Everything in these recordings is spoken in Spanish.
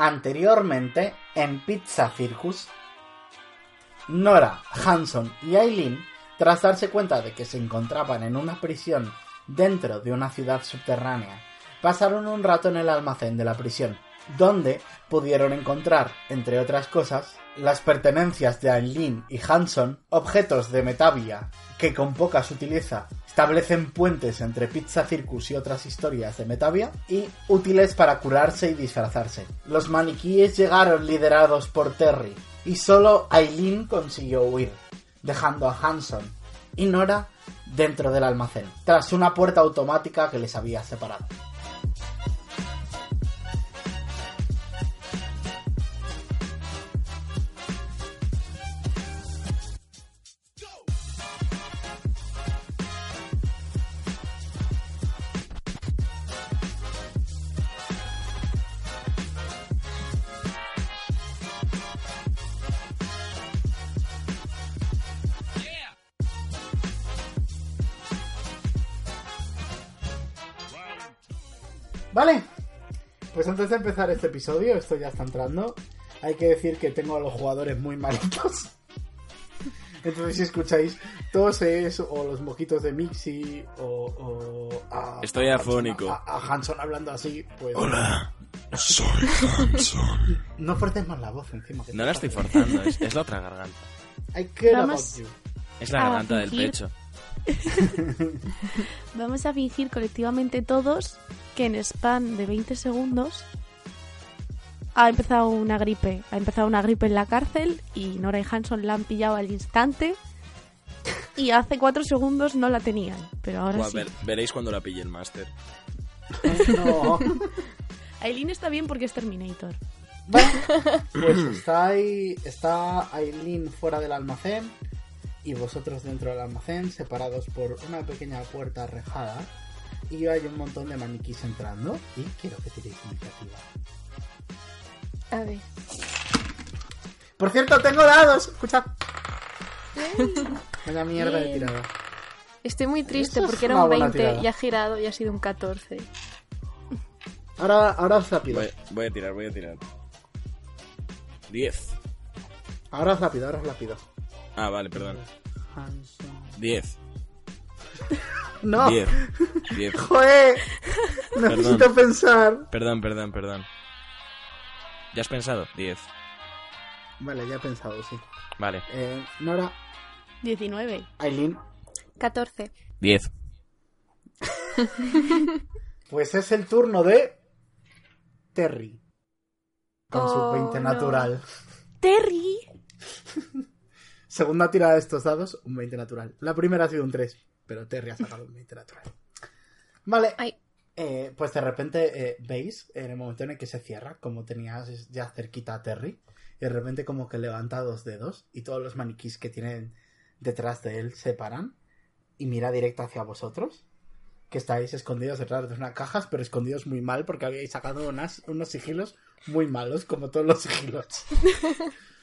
Anteriormente, en Pizza Circus, Nora, Hanson y Aileen, tras darse cuenta de que se encontraban en una prisión dentro de una ciudad subterránea, pasaron un rato en el almacén de la prisión, donde pudieron encontrar, entre otras cosas, las pertenencias de Aileen y Hanson, objetos de Metavia que con poca sutileza establecen puentes entre Pizza Circus y otras historias de Metavia, y útiles para curarse y disfrazarse. Los maniquíes llegaron liderados por Terry, y solo Aileen consiguió huir, dejando a Hanson y Nora dentro del almacén, tras una puerta automática que les había separado. Vale, pues antes de empezar este episodio, esto ya está entrando, hay que decir que tengo a los jugadores muy malitos. Entonces si escucháis toses o los mojitos de Mixi o, o a, Estoy a afónico. Hanson- a, a Hanson hablando así, pues Hola, soy Hanson. no fuerces más la voz encima. que No la estoy forzando, es, es la otra garganta. I care Vamos. about you. Es la garganta del pecho. Vamos a fingir colectivamente todos que en spam de 20 segundos ha empezado una gripe. Ha empezado una gripe en la cárcel y Nora y Hanson la han pillado al instante. Y hace 4 segundos no la tenían, pero ahora Buah, sí. ver- veréis cuando la pille el máster. No. Aileen está bien porque es Terminator. Pues está ahí, está Aileen fuera del almacén y vosotros dentro del almacén, separados por una pequeña puerta rejada. Y hay un montón de maniquís entrando. Y quiero que tiréis iniciativa. A ver. Por cierto, tengo dados. Escucha. Vaya mierda de tirada. Estoy muy triste Eso porque era una un buena 20 tirada. y ha girado y ha sido un 14. Ahora, ahora es rápido. Voy, voy a tirar, voy a tirar. 10. Ahora es rápido, ahora es rápido. Ah, vale, perdón. Hanson. 10. No, 10. 10. joder. Necesito pensar. Perdón, perdón, perdón. ¿Ya has pensado? 10. Vale, ya he pensado, sí. Vale. Eh, Nora, 19. Aileen, 14. 10. Pues es el turno de Terry. Con Oh, su 20 no. natural. ¡Terry! Segunda tirada de estos dados, un 20 natural. La primera ha sido un 3, pero Terry ha sacado un 20 natural. Vale. Eh, pues de repente eh, veis, en el momento en el que se cierra, como tenías ya cerquita a Terry, y de repente como que levanta dos dedos y todos los maniquís que tienen detrás de él se paran y mira directo hacia vosotros, que estáis escondidos detrás de unas cajas, pero escondidos muy mal porque habíais sacado unas, unos sigilos muy malos, como todos los sigilos.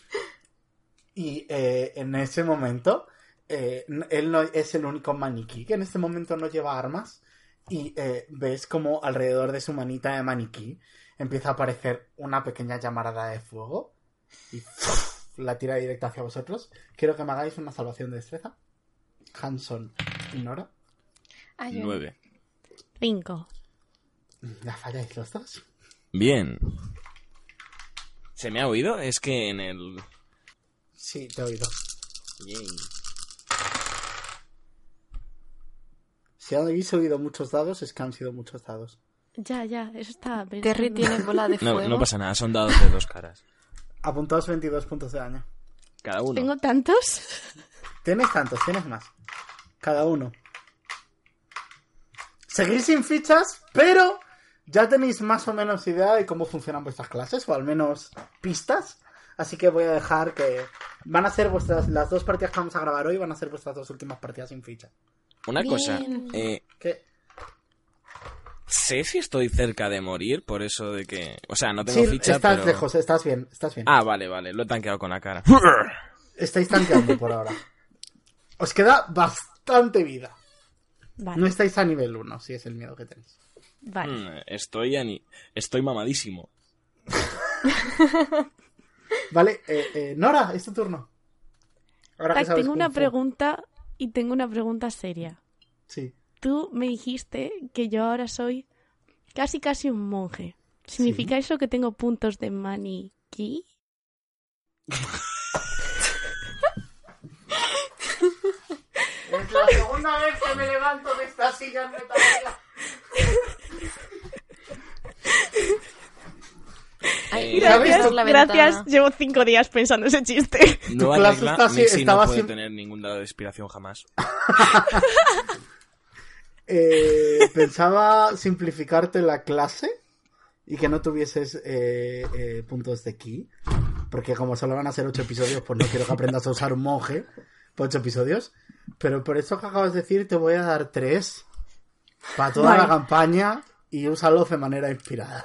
y eh, en ese momento, eh, él no es el único maniquí que en este momento no lleva armas. Y eh, ves como alrededor de su manita de maniquí empieza a aparecer una pequeña llamarada de fuego. Y la tira directa hacia vosotros. Quiero que me hagáis una salvación de destreza. Hanson y Nora. Ay, 9. 5. La falláis los dos. Bien. ¿Se me ha oído? Es que en el... Sí, te he oído. Yay. Si habéis oído muchos dados, es que han sido muchos dados. Ya, ya, eso pensando. Terry tiene bola de No, fuego. no pasa nada, son dados de dos caras. Apuntados 22 puntos de daño. Cada uno. ¿Tengo tantos? Tienes tantos, tienes más. Cada uno. Seguís sin fichas, pero Ya tenéis más o menos idea de cómo funcionan vuestras clases, o al menos pistas. Así que voy a dejar que. Van a ser vuestras. Las dos partidas que vamos a grabar hoy van a ser vuestras dos últimas partidas sin ficha. Una cosa, eh, ¿Qué? sé si estoy cerca de morir por eso de que... O sea, no tengo Sí, ficha, estás pero... lejos, estás bien, estás bien. Ah, vale, vale, lo he tanqueado con la cara. Estáis tanqueando por ahora. Os queda bastante vida. Vale, No estáis a nivel 1, si es el miedo que tenéis. vale. Mm, estoy, ani- estoy mamadísimo. Vale, eh, eh, Nora, es tu turno. Ahora que Tac, sabes tengo una Fu. pregunta y tengo una pregunta seria. Sí. Tú me dijiste que yo ahora soy casi casi un monje. ¿Significa eso que tengo puntos de maniquí? Es la segunda vez que me levanto de esta silla metálica. Ay, ves, gracias, tu- la gracias. Llevo cinco días pensando ese chiste. Nueva clase regla, está estaba no puede tener ningún dado de inspiración jamás. Eh, pensaba simplificarte la clase y que no tuvieses eh, eh, puntos de ki. Porque como solo van a ser ocho episodios, pues no quiero que aprendas a usar un monje por ocho episodios. Pero por eso que acabas de decir, te voy a dar tres para toda Vale. la campaña y úsalo de manera inspirada.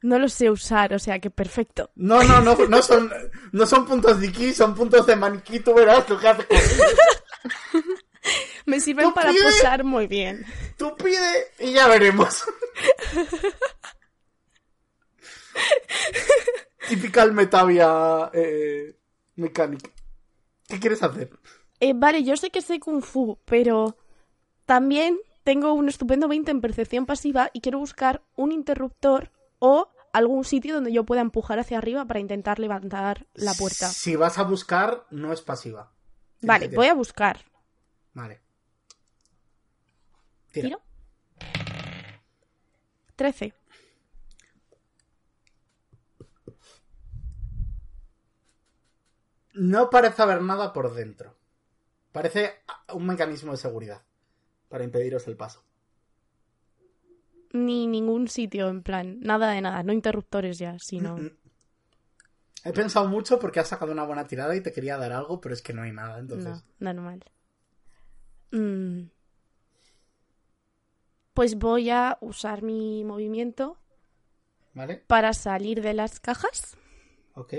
No lo sé usar, o sea que perfecto. No, no, no, no son, no son puntos de ki, son puntos de maniquí. Tú verás lo que haces. Me sirven ¡No para pide! posar muy bien. Tú pide y ya veremos. Typical Metavia eh, Mechanic. ¿Qué quieres hacer? Eh, vale, yo sé que sé Kung Fu, pero también tengo un estupendo 20 en percepción pasiva y quiero buscar un interruptor o algún sitio donde yo pueda empujar hacia arriba para intentar levantar la puerta. Si vas a buscar, no es pasiva. Vale, voy a buscar. Vale. Tira. ¿Tiro? 13. No parece haber nada por dentro. Parece un mecanismo de seguridad para impediros el paso. Ni ningún sitio, en plan, nada de nada, no interruptores ya, sino... He pensado mucho porque has sacado una buena tirada y te quería dar algo, pero es que no hay nada, entonces. No, normal. Mm. Pues voy a usar mi movimiento ¿Vale? para salir de las cajas Ok.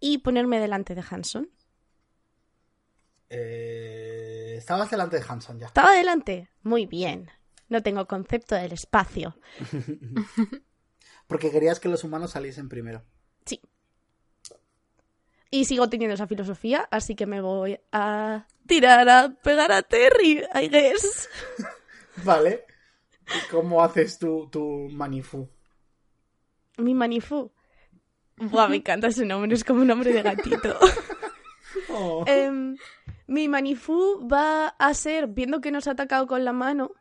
y ponerme delante de Hanson. Eh, Estabas delante de Hanson ya. ¿Estaba delante? Muy bien. No tengo concepto del espacio. Porque querías que los humanos saliesen primero. Sí. Y sigo teniendo esa filosofía, así que me voy a tirar a pegar a Terry, I guess. Vale. ¿Y cómo haces tu, tu manifu? Mi manifu. Buah, me encanta ese nombre, es como un nombre de gatito. Oh. Em, mi manifu va a ser, viendo que nos ha atacado con la mano,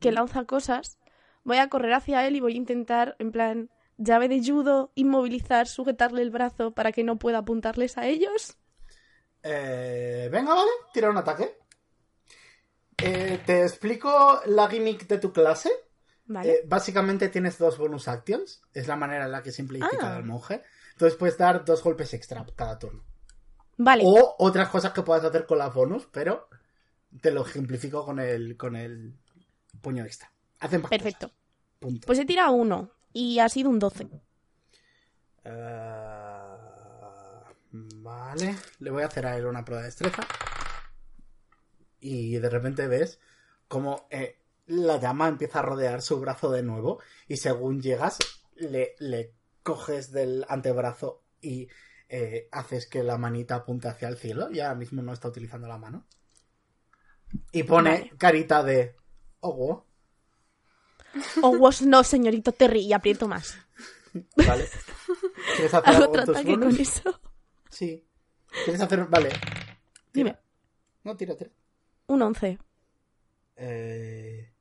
que lanza cosas, voy a correr hacia él y voy a intentar, en plan, llave de judo, inmovilizar, sujetarle el brazo para que no pueda apuntarles a ellos. Eh, venga, vale. Tira un ataque. Eh, te explico la gimmick de tu clase. Vale. Eh, básicamente tienes dos bonus actions. Es la manera en la que simplifica Ah. el monje. Entonces puedes dar dos golpes extra cada turno. vale. O otras cosas que puedas hacer con las bonus, pero te lo ejemplifico con el, con el puño extra. Hacen más Perfecto. Punto. Pues he tirado uno y ha sido un 12. Eh, vale. Le voy a hacer a él una prueba de destreza. Y de repente ves como eh, la llama empieza a rodear su brazo de nuevo. Y según llegas, le, le coges del antebrazo y eh, haces que la manita apunte hacia el cielo. Y ahora mismo no está utilizando la mano. Y pone Vale. carita de. Oh, wow". O was no, señorito Terry, y aprieto más. Vale. ¿Quieres hacer algo otro con ataque con eso. Sí. ¿Quieres hacer.? Vale. Dime. Tira. No, tira, tira. Un 11. Eh,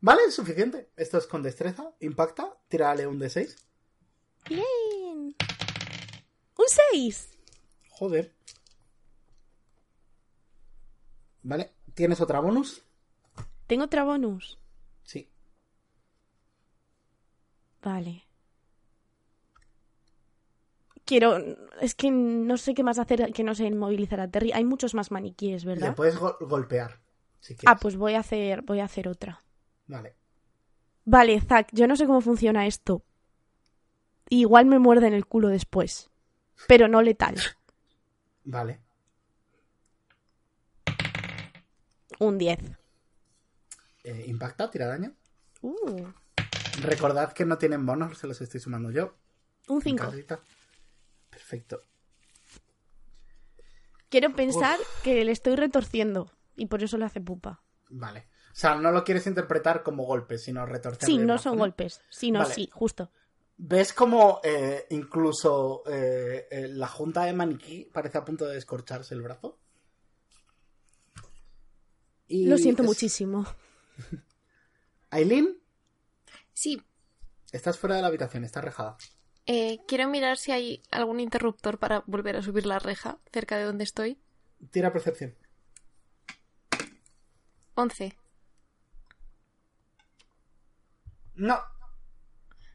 Vale, es suficiente. Esto es con destreza. Impacta. Tírale un D6. Bien. Un 6. Joder. Vale. ¿Tienes otra bonus? Tengo otra bonus. Sí. Vale. Quiero. Es que no sé qué más hacer que no sé inmovilizar a Terry. Hay muchos más maniquíes, Le ¿verdad? puedes go- golpear. Si quieres. Ah, pues voy a hacer. Voy a hacer otra. Vale. Vale, Zack, yo no sé cómo funciona esto. Igual me muerde en el culo después. Pero no letal. Vale. Un 10. Eh, impacta, tira daño. Uh, Recordad que no tienen bonos, se los estoy sumando yo. un en 5. casita. Perfecto. Quiero pensar que le estoy retorciendo. Y por eso le hace pupa. Vale. O sea, no lo quieres interpretar como golpes, sino retorcer. Sí, no son golpes. Sí, no, Vale. sí, justo. ¿Ves como eh, incluso eh, eh, la junta de maniquí parece a punto de descorcharse el brazo? Y Lo siento es- muchísimo. Aileen, Sí, estás fuera de la habitación, estás rejada. eh, quiero mirar si hay algún interruptor para volver a subir la reja cerca de donde estoy. Tira percepción. 11. No.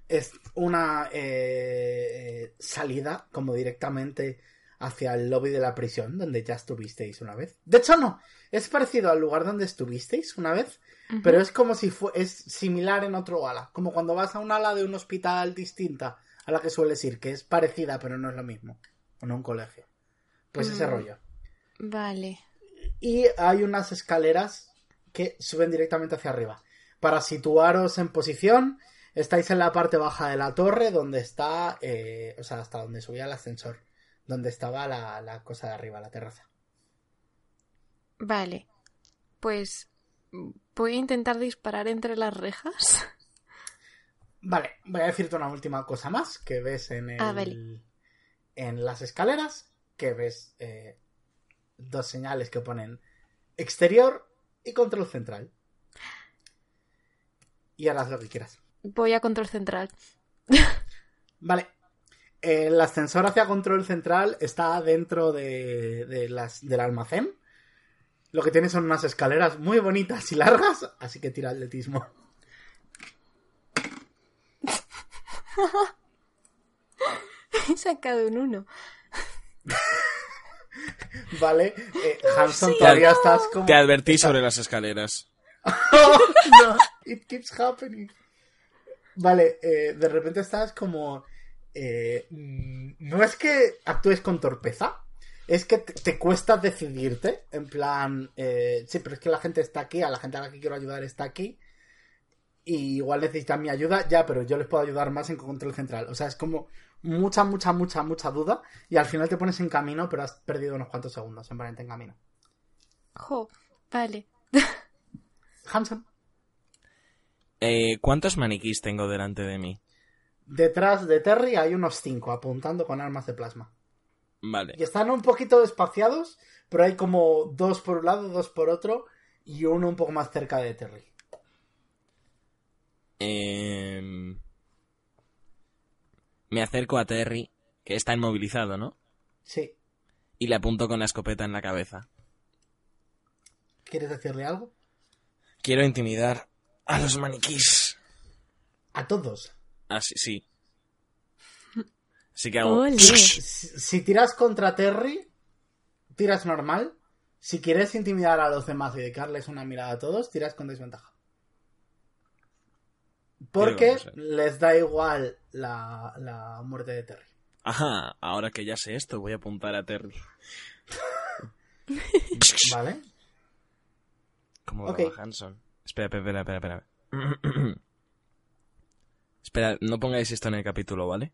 Es una eh, salida como directamente hacia el lobby de la prisión donde ya estuvisteis una vez. De hecho, no. Es parecido al lugar donde estuvisteis una vez, pero es como si fue, es similar en otro ala. Como cuando vas a un ala de un hospital distinta a la que sueles ir, que es parecida pero no es lo mismo. O no un colegio. Pues ese Mm. rollo. Vale. Y hay unas escaleras que suben directamente hacia arriba. Para situaros en posición, estáis en la parte baja de la torre donde está, eh, o sea, hasta donde subía el ascensor, donde estaba la, la cosa de arriba, la terraza. Vale. Pues voy a intentar disparar entre las rejas. Vale, voy a decirte una última cosa más que ves en el, Ah, vale. en las escaleras, que ves eh, dos señales que ponen exterior y control central. Y harás lo que quieras. Voy a control central. Vale. El ascensor hacia control central está dentro de, de las, del almacén. Lo que tiene son unas escaleras muy bonitas y largas, así que tira atletismo. He sacado un 1. Vale. Eh, Hanson, todavía estás como... Te advertí sobre las escaleras. no, it keeps happening. Vale, eh, de repente estás como... eh, mm, no es que actúes con torpeza, es que te, te cuesta decidirte. En plan, eh, sí, pero es que la gente está aquí, a la gente a la que quiero ayudar está aquí. Y igual necesitan mi ayuda, ya, pero yo les puedo ayudar más en control central. O sea, es como mucha, mucha, mucha, mucha duda. Y al final te pones en camino, pero has perdido unos cuantos segundos en ponerte en camino. Jo, vale. Hanson, Eh, ¿Cuántos maniquís tengo delante de mí? Detrás de Terry hay unos cinco apuntando con armas de plasma. Vale. Y están un poquito espaciados, pero hay como dos por un lado, dos por otro, y uno un poco más cerca de Terry. Em, Me acerco a Terry, que está inmovilizado, ¿no? Sí. Y le apunto con la escopeta en la cabeza. ¿Quieres decirle algo? Quiero intimidar a los maniquís. A todos. Así, sí. Así que hago... Si, si tiras contra Terry, tiras normal. Si quieres intimidar a los demás y dedicarles una mirada a todos, tiras con desventaja. Porque les da igual la, la muerte de Terry. Ajá, ahora que ya sé esto, voy a apuntar a Terry. ¿Vale? ¿Cómo Ok. va Hanson? Espera, espera, espera, espera. espera. no pongáis esto en el capítulo, ¿vale?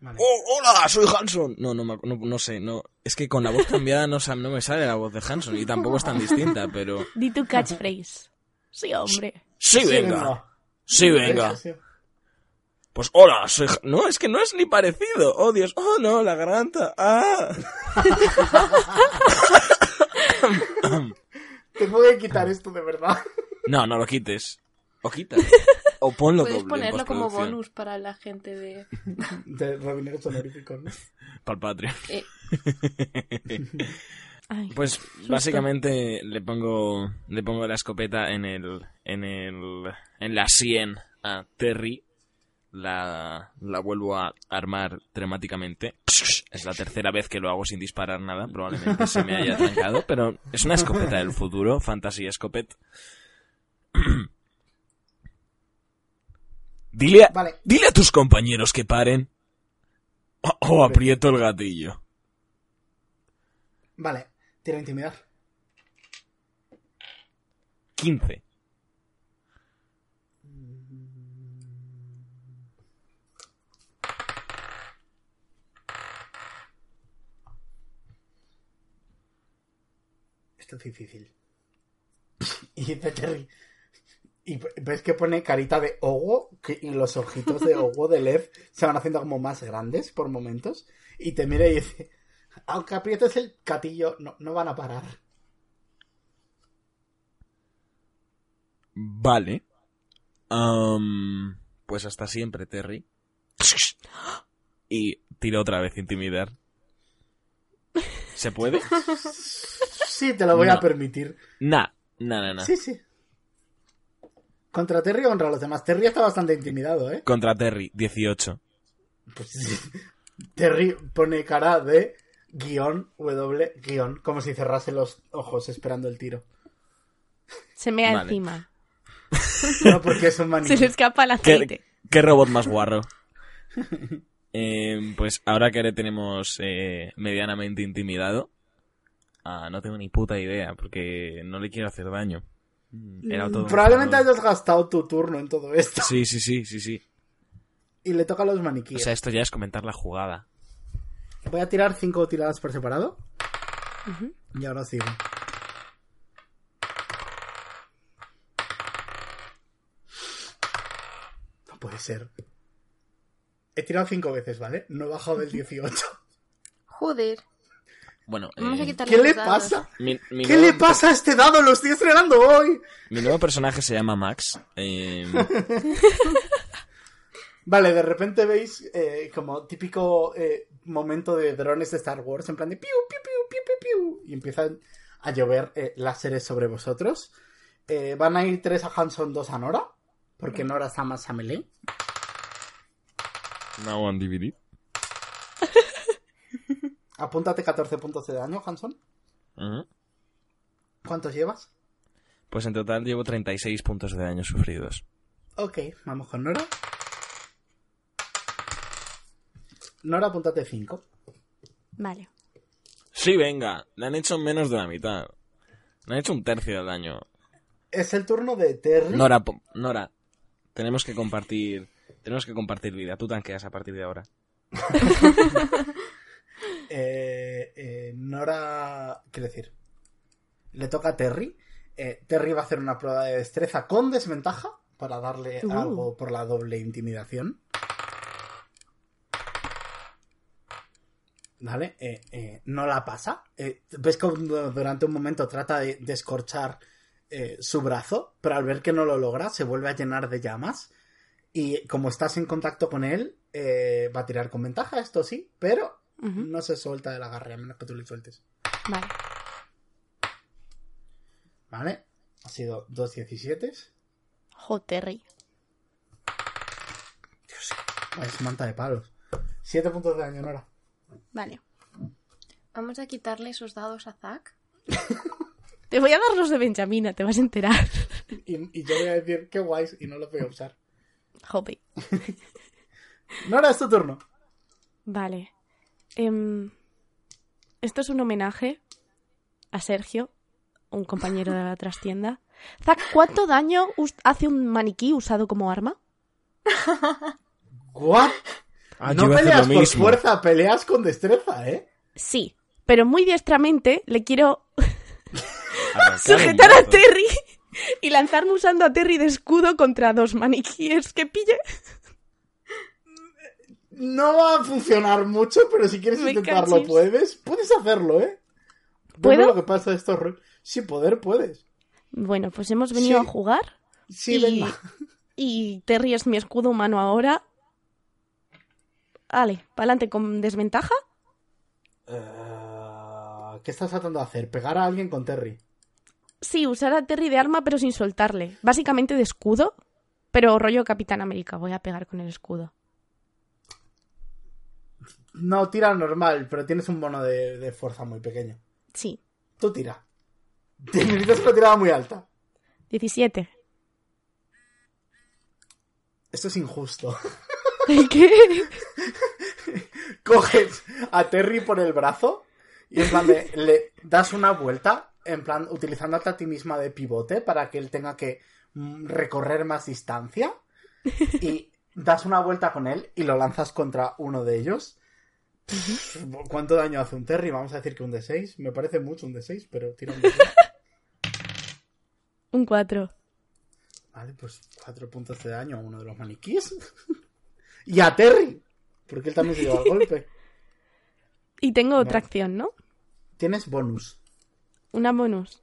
Vale. ¡Oh, hola! ¡Soy Hanson! No, no, me- no, no sé, no. Es que con la voz cambiada no, no me sale la voz de Hanson y tampoco es tan distinta, pero... Di tu catchphrase. Sí, hombre. ¡Sí, Sí, venga! ¡Sí, venga! Pues hola, soy... No, es que no es ni parecido. ¡Oh, Dios! ¡Oh, no! La garganta. ¡Ah! Tengo que quitar esto de verdad. No, no lo quites. O quita. O ponlo Puedes doble en ponerlo como bonus para la gente de... De honoríficos, ¿no? Para el Patreon. Eh, Ay, Pues básicamente le pongo le pongo la escopeta en el en el en la sien a Terry la, la vuelvo a armar dramáticamente. Es la tercera vez que lo hago sin disparar nada. Probablemente se me haya trancado, pero es una escopeta del futuro, Fantasy Escopet. Dile a, Vale. dile a tus compañeros que paren. O, o aprieto el gatillo. Vale, tira intimidar. 15. Esto es difícil. Y dice Terry. Y ves que pone carita de Ogo, que, y los ojitos de Ogo de Lev se van haciendo como más grandes por momentos. Y te mira y dice: Aunque aprietes el gatillo, no, no van a parar. Vale. Am, pues hasta siempre, Terry. Y tiro otra vez intimidar. ¿Se puede? Sí, te lo voy a permitir. Nah, nah, nah, nah. Sí, sí. ¿Contra Terry o contra los demás? Terry está bastante intimidado, ¿eh? Contra Terry, 18. Pues sí. Terry pone cara de guion, W, guion, como si cerrase los ojos esperando el tiro. Se mea Vale. encima. No, porque es un maniquí. Se le escapa el ¿Qué, aceite. qué robot más guarro? Eh, pues ahora que le tenemos eh, medianamente intimidado, ah, no tengo ni puta idea, porque no le quiero hacer daño. Mm, Era todo un Probablemente hayas gastado tu turno en todo esto. Sí, sí, sí, sí, sí. Y le toca a los O maniquíes. sea, esto ya es comentar la jugada. Voy a tirar cinco tiradas por separado. Y ahora sigo. No puede ser. He tirado cinco veces, ¿vale? No he bajado del 18. Joder. Bueno, Vamos eh, a ¿Qué le dados. pasa? mi, mi ¿Qué nuevo- le pasa a este dado? Lo estoy estrenando hoy. Mi nuevo personaje se llama Max. eh, Vale, de repente veis eh, como típico eh, momento de drones de Star Wars, en plan de piu, piu, piu, piu, piu, piu, y empiezan a llover eh, láseres sobre vosotros. Eh, van a ir tres a Hanson, dos a Nora, porque Nora está más a melee. now on DVD. Apúntate 14 puntos de daño, Hanson. ¿Cuántos llevas? Pues en total llevo 36 puntos de daño sufridos. Ok, vamos con Nora. Nora, apúntate 5. Vale. Sí, venga. Le han hecho menos de la mitad. Le han hecho un tercio del daño. Es el turno de Terry. Nora, Nora, tenemos que compartir, tenemos que compartir vida. Tú tanqueas a partir de ahora. Eh, eh, Nora, quiero decir, le toca a Terry. Eh, Terry va a hacer una prueba de destreza con desventaja para darle Uh. algo por la doble intimidación. ¿Vale? Eh, eh, no la pasa. Eh, Ves que durante un momento trata de descorchar eh, su brazo, pero al ver que no lo logra, se vuelve a llenar de llamas. Y como estás en contacto con él, va a tirar con ventaja, esto sí, pero No se suelta del agarre, a menos que tú le sueltes. Vale. ¿Vale? Ha sido dos 17. Joterry. Es manta de palos. 7 puntos de daño, Nora. Vale. Vamos a quitarle esos dados a Zack. Te voy a dar los de Benjamina, te vas a enterar. Y, y yo voy a decir qué guays y no los voy a usar. Jope. Nora, es tu turno. Vale. Em, esto es un homenaje a Sergio, un compañero de la trastienda. Zack, ¿cuánto daño hace un maniquí usado como arma? ¿What? Ah, no peleas por mismo. fuerza, peleas con destreza, ¿eh? Sí, pero muy diestramente le quiero sujetar a. Terry y lanzarme usando a Terry de escudo contra dos maniquíes que pille. No va a funcionar mucho, pero si quieres Me intentarlo, puedes. Puedes hacerlo, ¿eh? ¿Puedo? Lo que pasa de estos Sí, poder puedes. Bueno, pues hemos venido Sí. a jugar Sí, y, venga. y Terry es mi escudo humano ahora. Vale, pa'lante con desventaja. Eh, ¿Qué estás tratando de hacer? ¿Pegar a alguien con Terry? Sí, usar a Terry de arma pero sin soltarle. Básicamente de escudo, Pero rollo Capitán América, voy a pegar con el escudo. No, tira normal, pero tienes un bono de, de fuerza muy pequeño. Sí. Tú tira. Necesitas una tirada muy alta. 17. Esto es injusto. ¿Qué? Coges a Terry por el brazo y en plan de, le das una vuelta, en plan utilizándote a ti misma de pivote para que él tenga que mm, recorrer más distancia y das una vuelta con él y lo lanzas contra uno de ellos. ¿Cuánto daño hace un Terry? Vamos a decir que un de 6. Me parece mucho un de 6, pero tira un de 6. Un 4. Vale, pues 4 puntos de daño a uno de los maniquíes. y a Terry, porque él también se lleva el golpe. Y tengo otra Vale. acción, ¿no? Tienes bonus. Una bonus.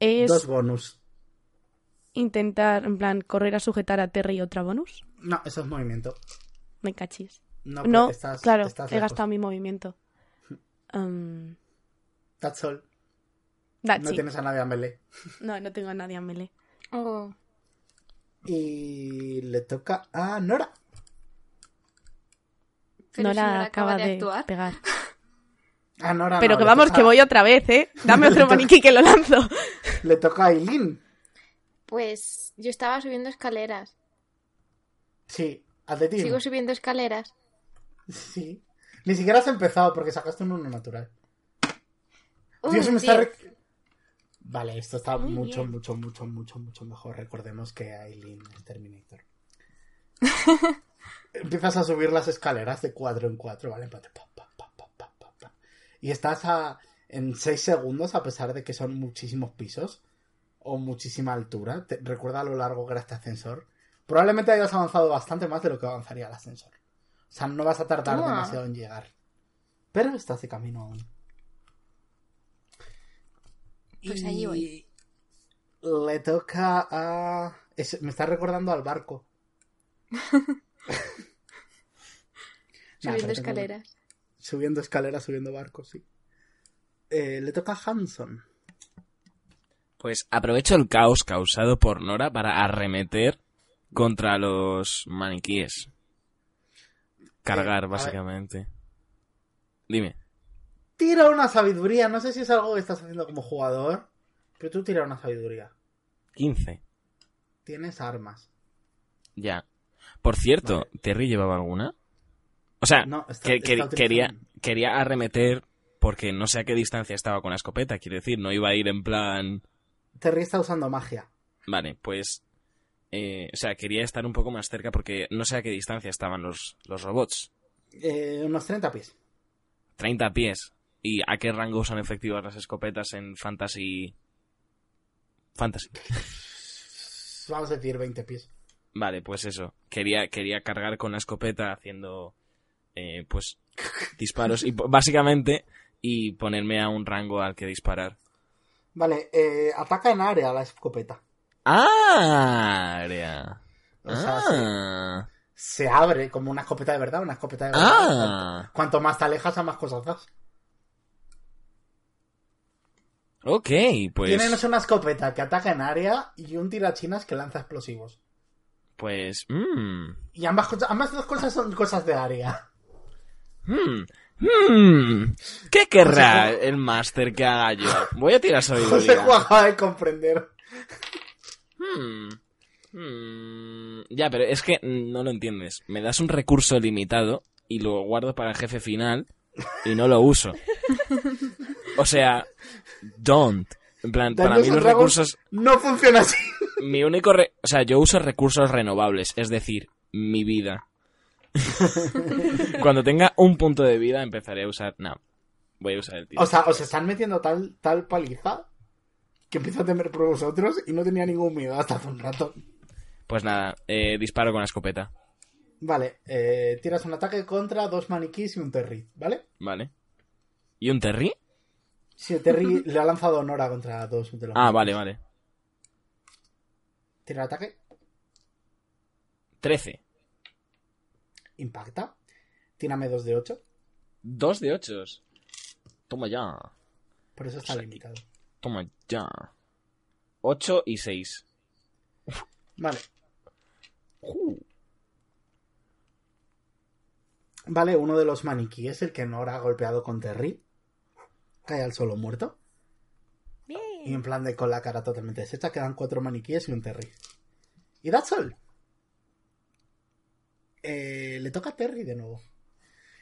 Es Dos bonus. intentar, en plan, correr a sujetar a Terry otra bonus. No, eso es movimiento. Me cachis. No, No, pues estás- claro, estás he gastado mi movimiento. Um, That's all. that's No it. tienes a nadie a melee. No, no tengo a nadie a melee. Oh. Y le toca a Nora. Pero Nora si Nora acaba de, actuar. pegar. A Nora Pero no, que vamos, toca- que voy otra vez, ¿eh? Dame otro maniquí que lo lanzo. Le toca a Eileen. Pues yo estaba subiendo escaleras. Sí, atletismo. Sigo subiendo escaleras. Sí. Ni siquiera has empezado porque sacaste un 1 natural. Dios, me está... 10. re- Vale, esto está Muy mucho, bien. mucho, mucho, mucho, mucho mejor. Recordemos que Aileen es Terminator. Empiezas a subir las escaleras de 4 en 4, ¿vale? Pa, pa, pa. Y estás a... en 6 segundos, a pesar de que son muchísimos pisos o muchísima altura. Te- recuerda a lo largo que era este ascensor. Probablemente hayas avanzado bastante más de lo que avanzaría el ascensor. O sea, no vas a tardar Toma. demasiado en llegar. Pero estás de camino aún. Pues allí voy. Le toca a... es- me está recordando al barco. Nah, Subiendo tengo- escaleras. Subiendo escaleras, subiendo barcos, sí. Eh, le toca a Hanson. Pues aprovecho el caos causado por Nora para arremeter contra los maniquíes. Eh, Cargar, ver. básicamente. Dime. Tira una sabiduría. No sé si es algo que estás haciendo como jugador. Pero tú tira una sabiduría. 15. Tienes armas. Ya. Por cierto, Vale. ¿Terry llevaba alguna? O sea, No, está- que- está que- utilizando- quería, quería arremeter porque no sé a qué distancia estaba con la escopeta. Quiero decir, no iba a ir en plan... Terry está usando magia. Vale, pues... eh, o sea, quería estar un poco más cerca porque no sé a qué distancia estaban los, los robots. Eh, unos 30 pies. 30 pies. ¿Y a qué rango son efectivas las escopetas en Fantasy... Fantasy. Vamos a decir 20 pies. Vale, pues eso. Quería, quería cargar con la escopeta haciendo, eh, pues, disparos. Y básicamente, y ponerme a un rango al que disparar. Vale, eh, ataca en área la escopeta. ¡Ah! Área. O sea, se, Ah. se abre como una escopeta de verdad, una escopeta de verdad. Cuanto, Ah. cuanto más te alejas, a más cosas das. Ok, pues. Tienes una escopeta que ataca en área y un tirachinas que lanza explosivos. Pues. Mmm. Y ambas, cosas- ambas dos cosas son cosas de área. Hmm. Hmm. ¿Qué querrá José el máster que haga yo? Voy a tirar José sabiduría. Juan acaba de comprender. Hmm. Hmm. Ya, pero es que no lo entiendes. Me das un recurso limitado y lo guardo para el jefe final y no lo uso. O sea, don't. En plan, para mí los recursos... No funciona así. Mi único... re- O sea, yo uso recursos renovables, es decir, mi vida. Cuando tenga un punto de vida empezaré a usar... No, voy a usar el tiro. O sea, os están metiendo tal, tal paliza que empiezo a temer por vosotros y no tenía ningún miedo hasta hace un rato. Pues nada, eh, disparo con la escopeta. Vale, eh, tiras un ataque contra dos maniquís y un Terry, ¿vale? Vale. ¿Y un Terry? Si el Terry le ha lanzado Nora contra dos de los Ah, maniquís. vale, vale. Tira el ataque, 13. impacta. Tírame dos de 8, Dos de ocho. Toma ya. por eso está limitado. Toma ya. 8 y 6. Vale. Vale, uno de los maniquíes, el que Nora ha golpeado con Terry, cae al suelo muerto. Bien. Y en plan de con la cara totalmente deshecha, quedan cuatro maniquíes y un Terry. Y that's all. Eh, le toca a Terry de nuevo.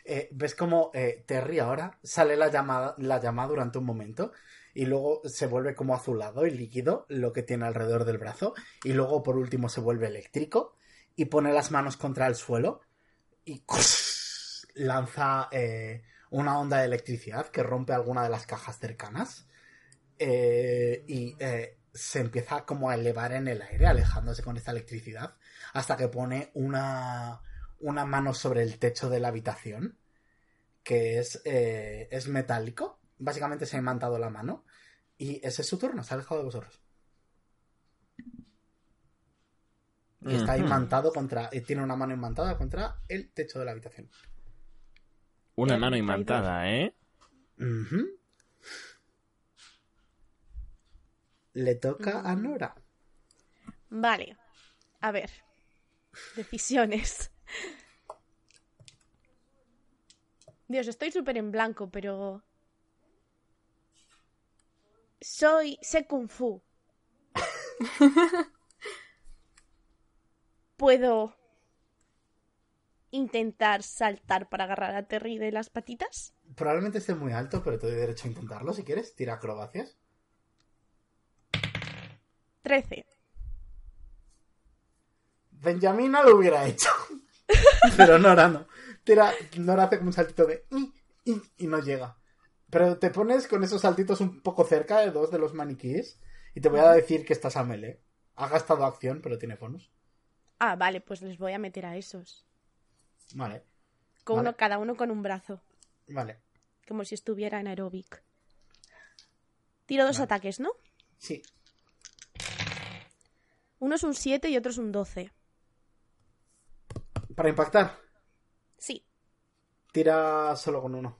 Eh, ¿Ves cómo eh, Terry ahora sale la llamada, la llamada durante un momento y luego se vuelve como azulado y líquido lo que tiene alrededor del brazo y luego por último se vuelve eléctrico y pone las manos contra el suelo y lanza eh, una onda de electricidad que rompe alguna de las cajas cercanas eh, y eh, se empieza como a elevar en el aire alejándose con esta electricidad hasta que pone una, una mano sobre el techo de la habitación que es, es metálico básicamente se ha imantado la mano y ese es su turno, se ha alejado de vosotros. Y está imantado contra. y tiene una mano imantada contra el techo de la habitación. Una Bien, mano imantada, ¿eh? Le toca a Nora. Vale. A ver. Decisiones. Dios, estoy súper en blanco, pero... Soy... sé kung fu. ¿Puedo intentar saltar para agarrar a Terry de las patitas? Probablemente esté muy alto, pero te doy derecho a intentarlo si quieres. Tira acrobacias. 13. Benjamina lo hubiera hecho. Pero Nora no. Tira, Nora hace como un saltito de "y", y, y no llega. Pero te pones con esos saltitos un poco cerca de dos de los maniquíes. Y te voy a decir que estás a melee. Ha gastado acción, pero tiene bonus. Ah, vale, pues les voy a meter a esos. Vale, Con Vale. uno, cada uno con un brazo. vale. Como si estuviera en aeróbic. Tiro dos Vale. ataques, ¿no? Sí. Uno es un 7 y otro es un 12. Para impactar, Sí, tira solo con uno.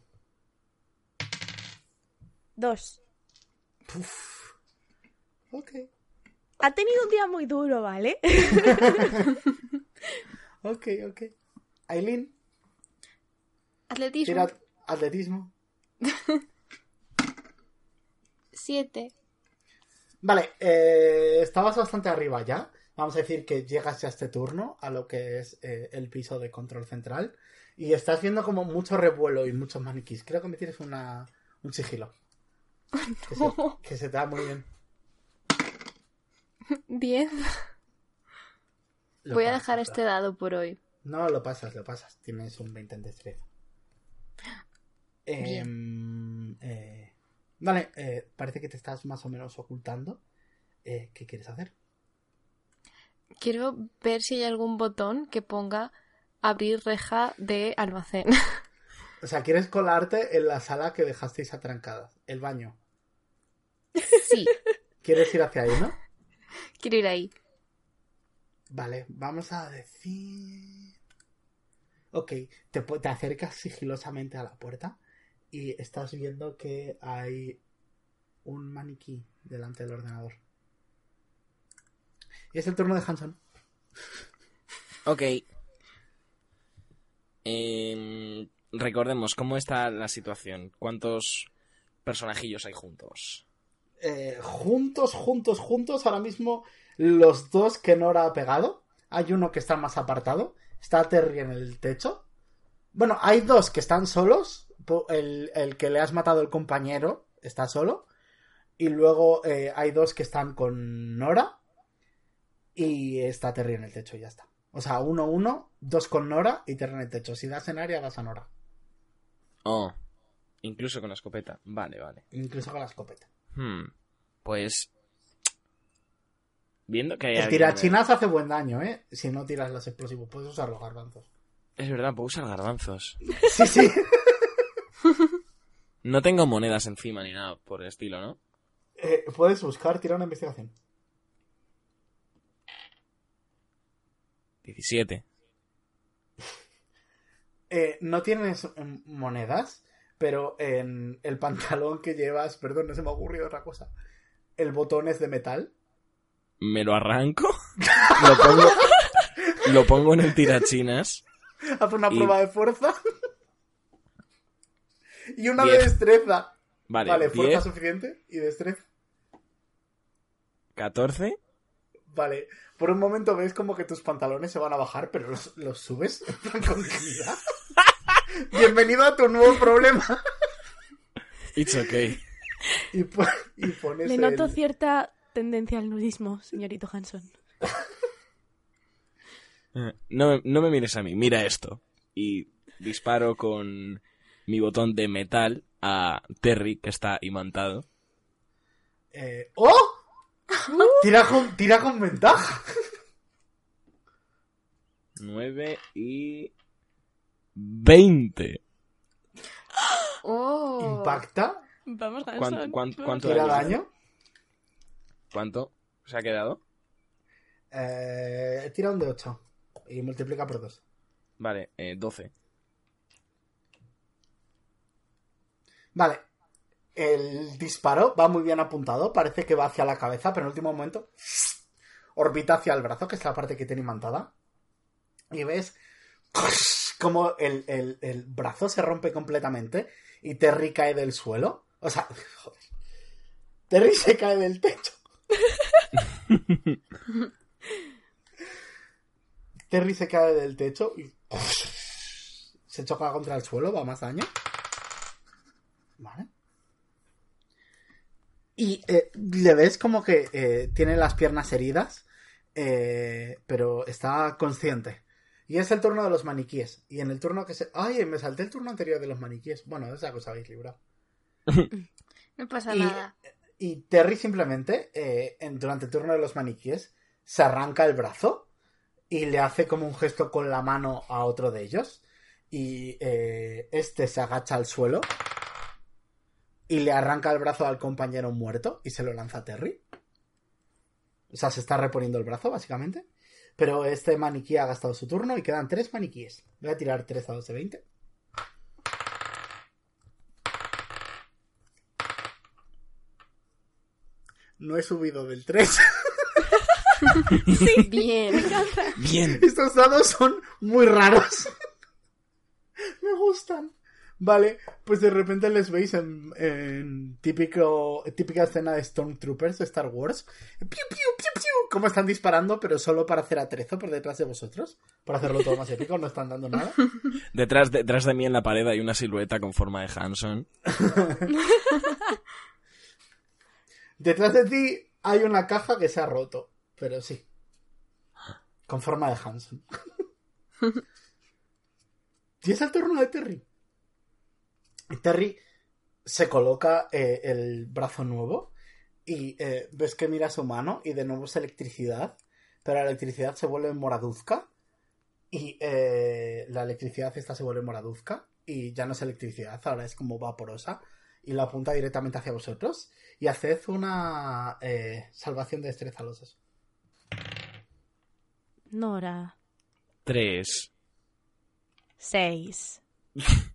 Dos. Uf. Ok. Ha tenido un día muy duro, ¿vale? Ok, ok. Aileen, Atletismo. tira atletismo. Siete. Vale, eh, estabas bastante arriba ya. Vamos a decir que llegas ya a este turno, a lo que es eh, el piso de control central. Y estás viendo como mucho revuelo y muchos maniquís. Creo que me tienes una, un sigilo. Que, se, que se te da muy bien. Diez. Lo Voy a pasas, dejar este dado por hoy. No, lo pasas, lo pasas. Tienes un 20 en destreza. Em, eh, vale, eh, parece que te estás más o menos ocultando. Eh, ¿Qué quieres hacer? Quiero ver si hay algún botón que ponga abrir reja de almacén. O sea, ¿quieres colarte en la sala que dejasteis atrancada? El baño. Sí, ¿Quieres ir hacia ahí, no? quiero ir ahí. Vale, vamos a decir... Ok, te, te acercas sigilosamente a la puerta y estás viendo que hay un maniquí delante del ordenador. Y es el turno de Hanson. Ok. Em, recordemos, ¿cómo está la situación? ¿Cuántos personajillos hay juntos? Eh, juntos, juntos, juntos, ahora mismo los dos que Nora ha pegado. Hay uno que está más apartado. Está Terry en el techo. Bueno, hay dos que están solos. El, el que le has matado el compañero está solo. Y luego eh, hay dos que están con Nora. Y está Terry en el techo y ya está. O sea, uno, uno, dos con Nora y Terry en el techo. Si das en área, das a Nora. Oh, incluso con la escopeta. Vale, vale. Incluso con la escopeta. Hmm, Pues... Viendo que hay El tirachinas hace buen daño, ¿eh? Si no tiras los explosivos, puedes usar los garbanzos. Es verdad, puedo usar garbanzos. Sí, sí. No tengo monedas encima ni nada por el estilo, ¿no? Eh, puedes buscar, tirar una investigación. 17. Eh, no tienes mm, monedas, pero en el pantalón que llevas, perdón, no se me ha ocurrido otra cosa. El botón es de metal. ¿Me lo arranco? ¿Lo pongo, lo pongo en el tirachinas. Haz una Y- prueba de fuerza. y una de destreza. Vale, Vale, fuerza 10, suficiente y destreza. 14. Vale, por un momento ves como que tus pantalones se van a bajar, pero los, los subes con. Bienvenido a tu nuevo problema. It's okay. Y, po- y pones Le noto el- cierta tendencia al nudismo, señorito Hanson. Eh, No, no me mires a mí, mira esto. Y disparo con mi botón de metal a Terry, que está imantado. eh, ¡Oh! Tira con, tira con ventaja. 9 y... 20. Oh. Impacta, Vamos, ¿Cuán- Hanson. cuán- vamos. cuánto tira daño? daño. ¿Cuánto se ha quedado? Eh, tira un de 8 y multiplica por 2. Vale, eh, 12. Vale. El disparo va muy bien apuntado. Parece que va hacia la cabeza, pero en el último momento orbita hacia el brazo, que es la parte que tiene imantada. Y ves como el, el- el brazo se rompe completamente y Terry cae del suelo. O sea, joder. Terry se cae del techo. Terry se cae del techo y se choca contra el suelo, va más daño. Vale. Y eh, le ves como que eh, tiene las piernas heridas, eh, pero está consciente. Y es el turno de los maniquíes. Y en el turno que se... ¡Ay! Me salté el turno anterior de los maniquíes. Bueno, esa cosa habéis librado. No pasa Y- nada. Y Terry simplemente, eh, en- durante el turno de los maniquíes, se arranca el brazo y le hace como un gesto con la mano a otro de ellos. Y eh, este se agacha al suelo y le arranca el brazo al compañero muerto y se lo lanza a Terry. O sea, se está reponiendo el brazo, básicamente. Pero este maniquí ha gastado su turno y quedan tres maniquíes. Voy a tirar tres dados de 20. No he subido del 3. Bien. Bien. Estos dados son muy raros. Me gustan. Vale, pues de repente les veis en, en típico, típica escena de Stormtroopers de Star Wars. Piu, piu, piu, piu, como están disparando, pero solo para hacer atrezo por detrás de vosotros. Para hacerlo todo más épico, no están dando nada. Detrás, detrás de mí en la pared hay una silueta con forma de Hanson. Detrás de ti hay una caja que se ha roto, pero sí. Con forma de Hanson. y es el turno de Terry. Terry se coloca eh, el brazo nuevo y eh, ves que mira su mano y de nuevo es electricidad, pero la electricidad se vuelve moraduzca y eh, la electricidad esta se vuelve moraduzca y ya no es electricidad, ahora es como vaporosa y la apunta directamente hacia vosotros y haced una eh, salvación de destreza a los dos. Nora. 3. Seis.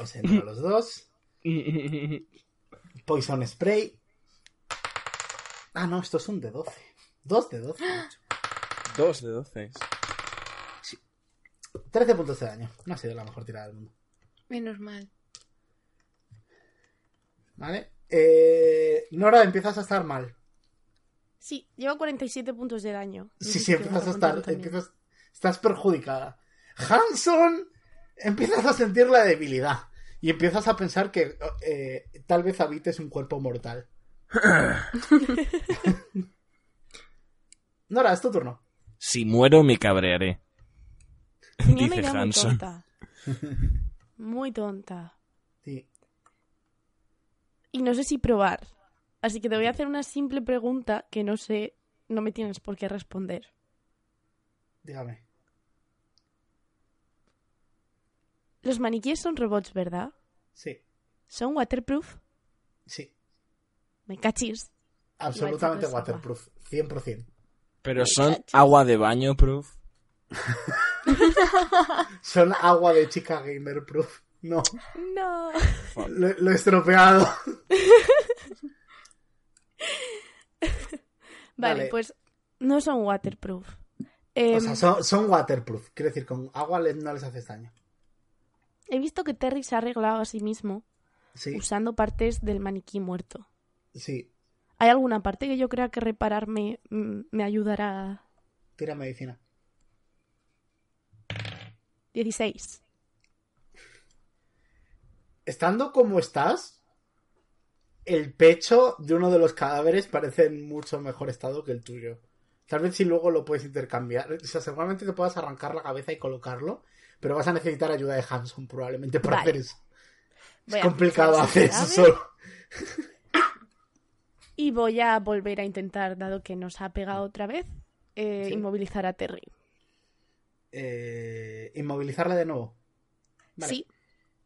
Os entra a los dos. Poison Spray. Ah, no, esto es un de 12. Dos de 12. macho. 2 de 12. 13 puntos de daño. No ha sido la mejor tirada del mundo. Menos mal. ¿Vale? Eh, Nora, empiezas a estar mal. Sí, lleva 47 puntos de daño. Sí, sí, empiezas a estar. Empiezas, estás perjudicada. Hanson, empiezas a sentir la debilidad. Y empiezas a pensar que eh, tal vez habites un cuerpo mortal. Nora, es tu turno. Si muero me cabrearé. Dice muy Hanson. tonta. Muy tonta. Sí. Y no sé si probar. Así que te voy a hacer una simple pregunta que no sé, no me tienes por qué responder. Dígame. Los maniquíes son robots, ¿verdad? Sí, ¿Son waterproof? sí. Me cachis. Absolutamente waterproof. 100%. Pero son agua de baño proof. Son agua de chica gamer proof. No, No. lo, lo he estropeado. Vale, Vale. pues no son waterproof. Em, o sea, son, son waterproof. Quiero decir, con agua no les haces daño. He visto que Terry se ha arreglado a sí mismo Sí, usando partes del maniquí muerto. sí. ¿Hay alguna parte que yo crea que repararme mm, me ayudará? Tira medicina. 16. Estando como estás, el pecho de uno de los cadáveres parece en mucho mejor estado que el tuyo. Tal vez si luego lo puedes intercambiar. O sea, seguramente te puedas arrancar la cabeza y colocarlo, pero vas a necesitar ayuda de Hanson probablemente para Vale. hacer eso. Voy Es complicado hacer eso solo. Y voy a volver a intentar, dado que nos ha pegado otra vez, eh, Sí. inmovilizar a Terry. Eh, inmovilizarle de nuevo. Vale. Sí.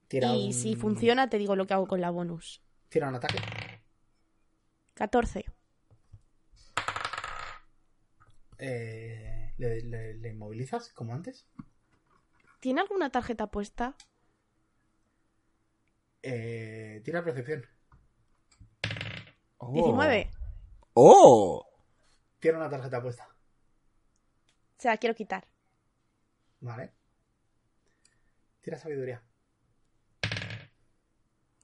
Tira y un- si funciona, te digo lo que hago con la bonus. Tira un ataque. 14. Eh, ¿le, le- le inmovilizas como antes? ¿Tiene alguna tarjeta puesta? Eh, tira percepción. Oh. 19. ¡Oh! Tiene una tarjeta puesta. Se la quiero quitar. Vale. Tira sabiduría.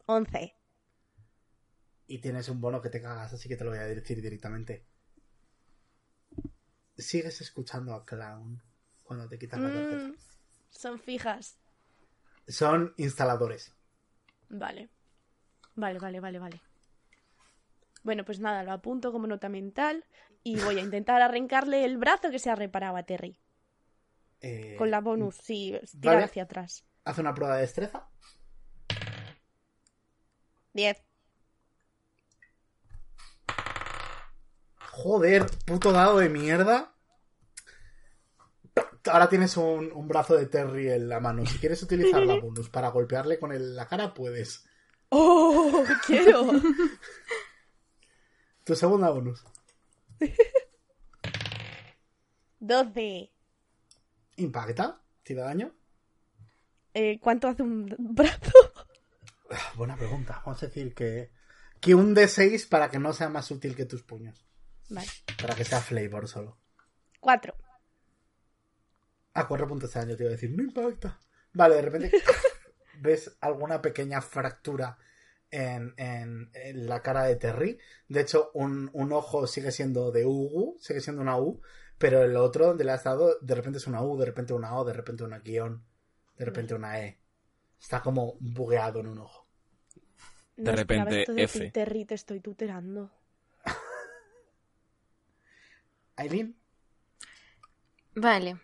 11. Y tienes un bono que te cagas, así que te lo voy a decir directamente. Sigues escuchando a Clown cuando te quitas la tarjeta. Mm, son fijas. Son instaladores. Vale. Vale, vale, vale, vale. Bueno, pues nada, lo apunto como nota mental y voy a intentar arrancarle el brazo que se ha reparado a Terry. Eh, Con la bonus, sí, tirar vale. hacia atrás. Haz una prueba de destreza. 10. Joder, puto dado de mierda. Ahora tienes un, un brazo de Terry en la mano. Si quieres utilizar la bonus para golpearle con el- la cara, puedes. ¡Oh! ¡Quiero! Tu segunda bonus. 12. Impacta. Tira daño. Eh, ¿Cuánto hace un brazo? Ah, Buena pregunta. Vamos a decir que. Que un D6 para que no sea más útil que tus puños. Vale. Para que sea flavor solo. 4. A 4 puntos de daño te iba a decir, no impacta. Vale, de repente ves alguna pequeña fractura en, en- en la cara de Terry. De hecho, un, un ojo sigue siendo de U, sigue siendo una U, pero el otro donde le has dado, de repente es una U, de repente una O, de repente una guion, de repente una E. Está como bugueado en un ojo. De No repente, esto de F. ti, Terry, te estoy tuterando. Aileen, Vale.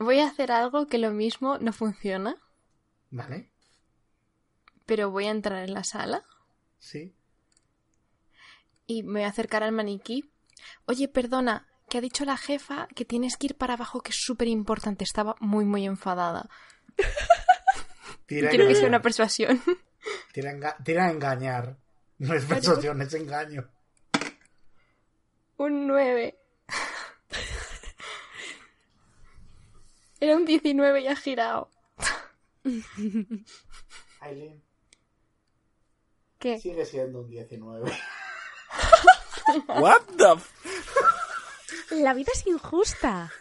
Voy a hacer algo que lo mismo no funciona, ¿vale? pero voy a entrar en la sala Sí. y me voy a acercar al maniquí. Oye, perdona, que ha dicho la jefa que tienes que ir para abajo, que es súper importante. Estaba muy, muy enfadada. Tira, Quiero que sea una persuasión. Tira, enga- tira a engañar. No es persuasión, es engaño. Un 9. Era un 19 y ha girado. Aileen, ¿Qué? sigue siendo un 19. What the f- La vida es injusta.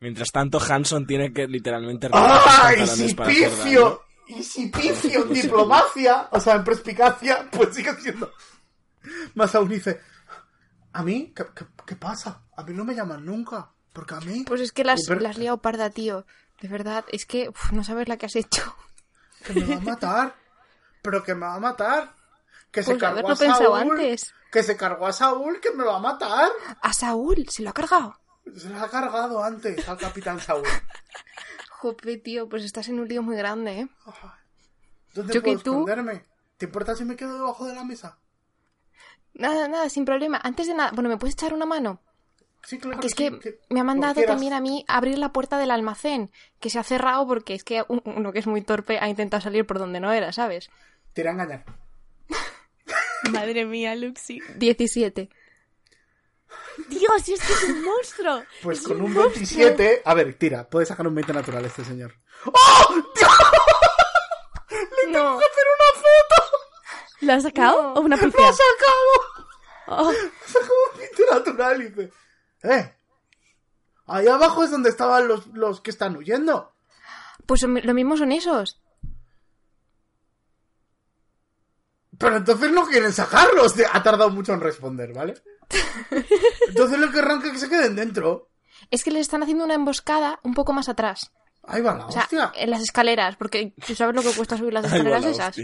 Mientras tanto, Hanson tiene que literalmente los ¡Ah! Si para y si pifio en diplomacia, o sea, en perspicacia, pues sigue siendo. Más aún dice, ¿a mí? ¿Qué, qué, qué pasa? A mí no me llaman nunca, porque a mí... Pues es que las, Pero- las has liado parda, tío. De verdad, es que uf, no sabes la que has hecho. Que me va a matar, pero que me va a matar. Que se Pues cargó a Saúl. antes. Que se cargó a Saúl, que me va a matar. A Saúl, se lo ha cargado. Se lo ha cargado antes al capitán Saúl. Jope, tío, pues estás en un lío muy grande, ¿eh? ¿Dónde Yo que puedo tú- esconderme? ¿Te importa si me quedo debajo de la mesa? Nada, nada, sin problema. Antes de nada, bueno, ¿me puedes echar una mano? Sí, claro. Que es sí, que me ha mandado también a mí abrir la puerta del almacén, que se ha cerrado porque es que un- uno que es muy torpe ha intentado salir por donde no era, ¿sabes? Tira a engañar. Madre mía, Luxi. 17. Dios, es que es un monstruo. Pues Es con un monstruo. 27. A ver, tira, puede sacar un 20 natural este señor. No, ¿Lo has sacado? No. ¿O una ¡Lo ha sacado! Oh, Sacó un 20 natural y dice. ¡Eh! Ahí abajo es donde estaban los, los que están huyendo. Pues lo mismo son esos. Pero entonces no quieren sacarlos. Ha tardado mucho en responder, ¿vale? Entonces lo que arranca es que se queden dentro. Es que les están haciendo una emboscada un poco más atrás. Ahí va la O sea, hostia. en las escaleras, porque tú sabes lo que cuesta subir las Ahí va escaleras la esas.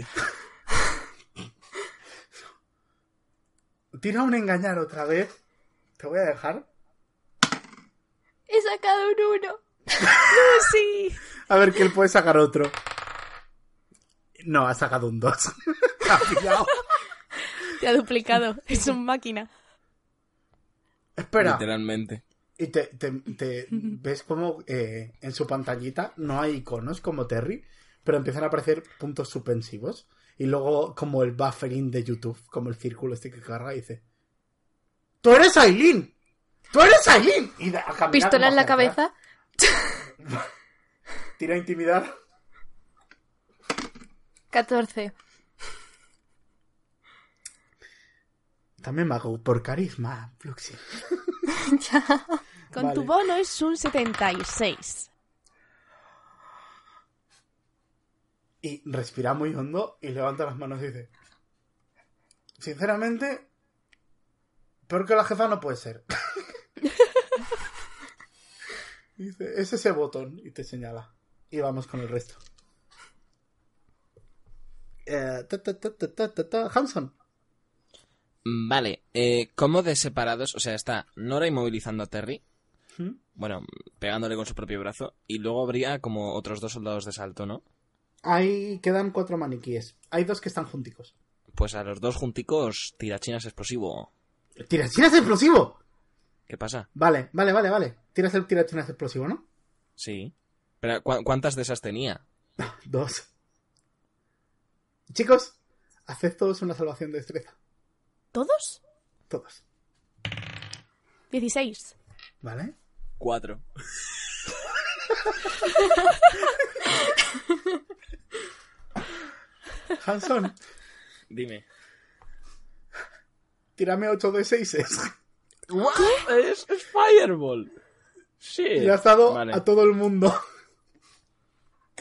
Tira un engañar otra vez. Te voy a dejar. He sacado un uno. Lucy. A ver que él puede sacar otro. No, ha sacado un 2. Ha pillado. Te ha duplicado. Es un máquina. Espera. Literalmente. Y te, te- te- ves como eh, en su pantallita no hay iconos como Terry, pero empiezan a aparecer puntos suspensivos. Y luego como el buffering de YouTube, como el círculo este que carga y dice: ¡Tú eres Aileen! ¡Tú eres Aileen! Y camina Pistola en la cabeza. Tira a intimidar. 14. También me hago por carisma, Fluxy. Con Vale. tu bono es un 76. Y respira muy hondo y levanta las manos y dice: Sinceramente, peor que la jefa no puede ser. Y dice: Es ese botón y te señala. Y vamos con el resto. Eh, ta, ta, ta. Hanson. Mm, Vale, eh, ¿cómo de separados? O sea, está Nora inmovilizando a Terry, ¿Mm? bueno, pegándole con su propio brazo, y luego habría como otros dos soldados de salto, ¿no? Ahí quedan cuatro maniquíes. Hay dos que están junticos. Pues a los dos junticos, tirachinas explosivo. ¡Tiras, tiras explosivo! ¿Qué pasa? Vale, vale, vale, vale. Tiras el tirachinas explosivo, ¿no? Sí. Pero, ¿cu- ¿cuántas de esas tenía? Dos. Chicos, haced todos una salvación de destreza. ¿Todos? Todos. 16. ¿Vale? Cuatro. Hanson, Dime. tírame 8 de 6 Es, es Fireball. Sí. Y has dado Vale. a todo el mundo.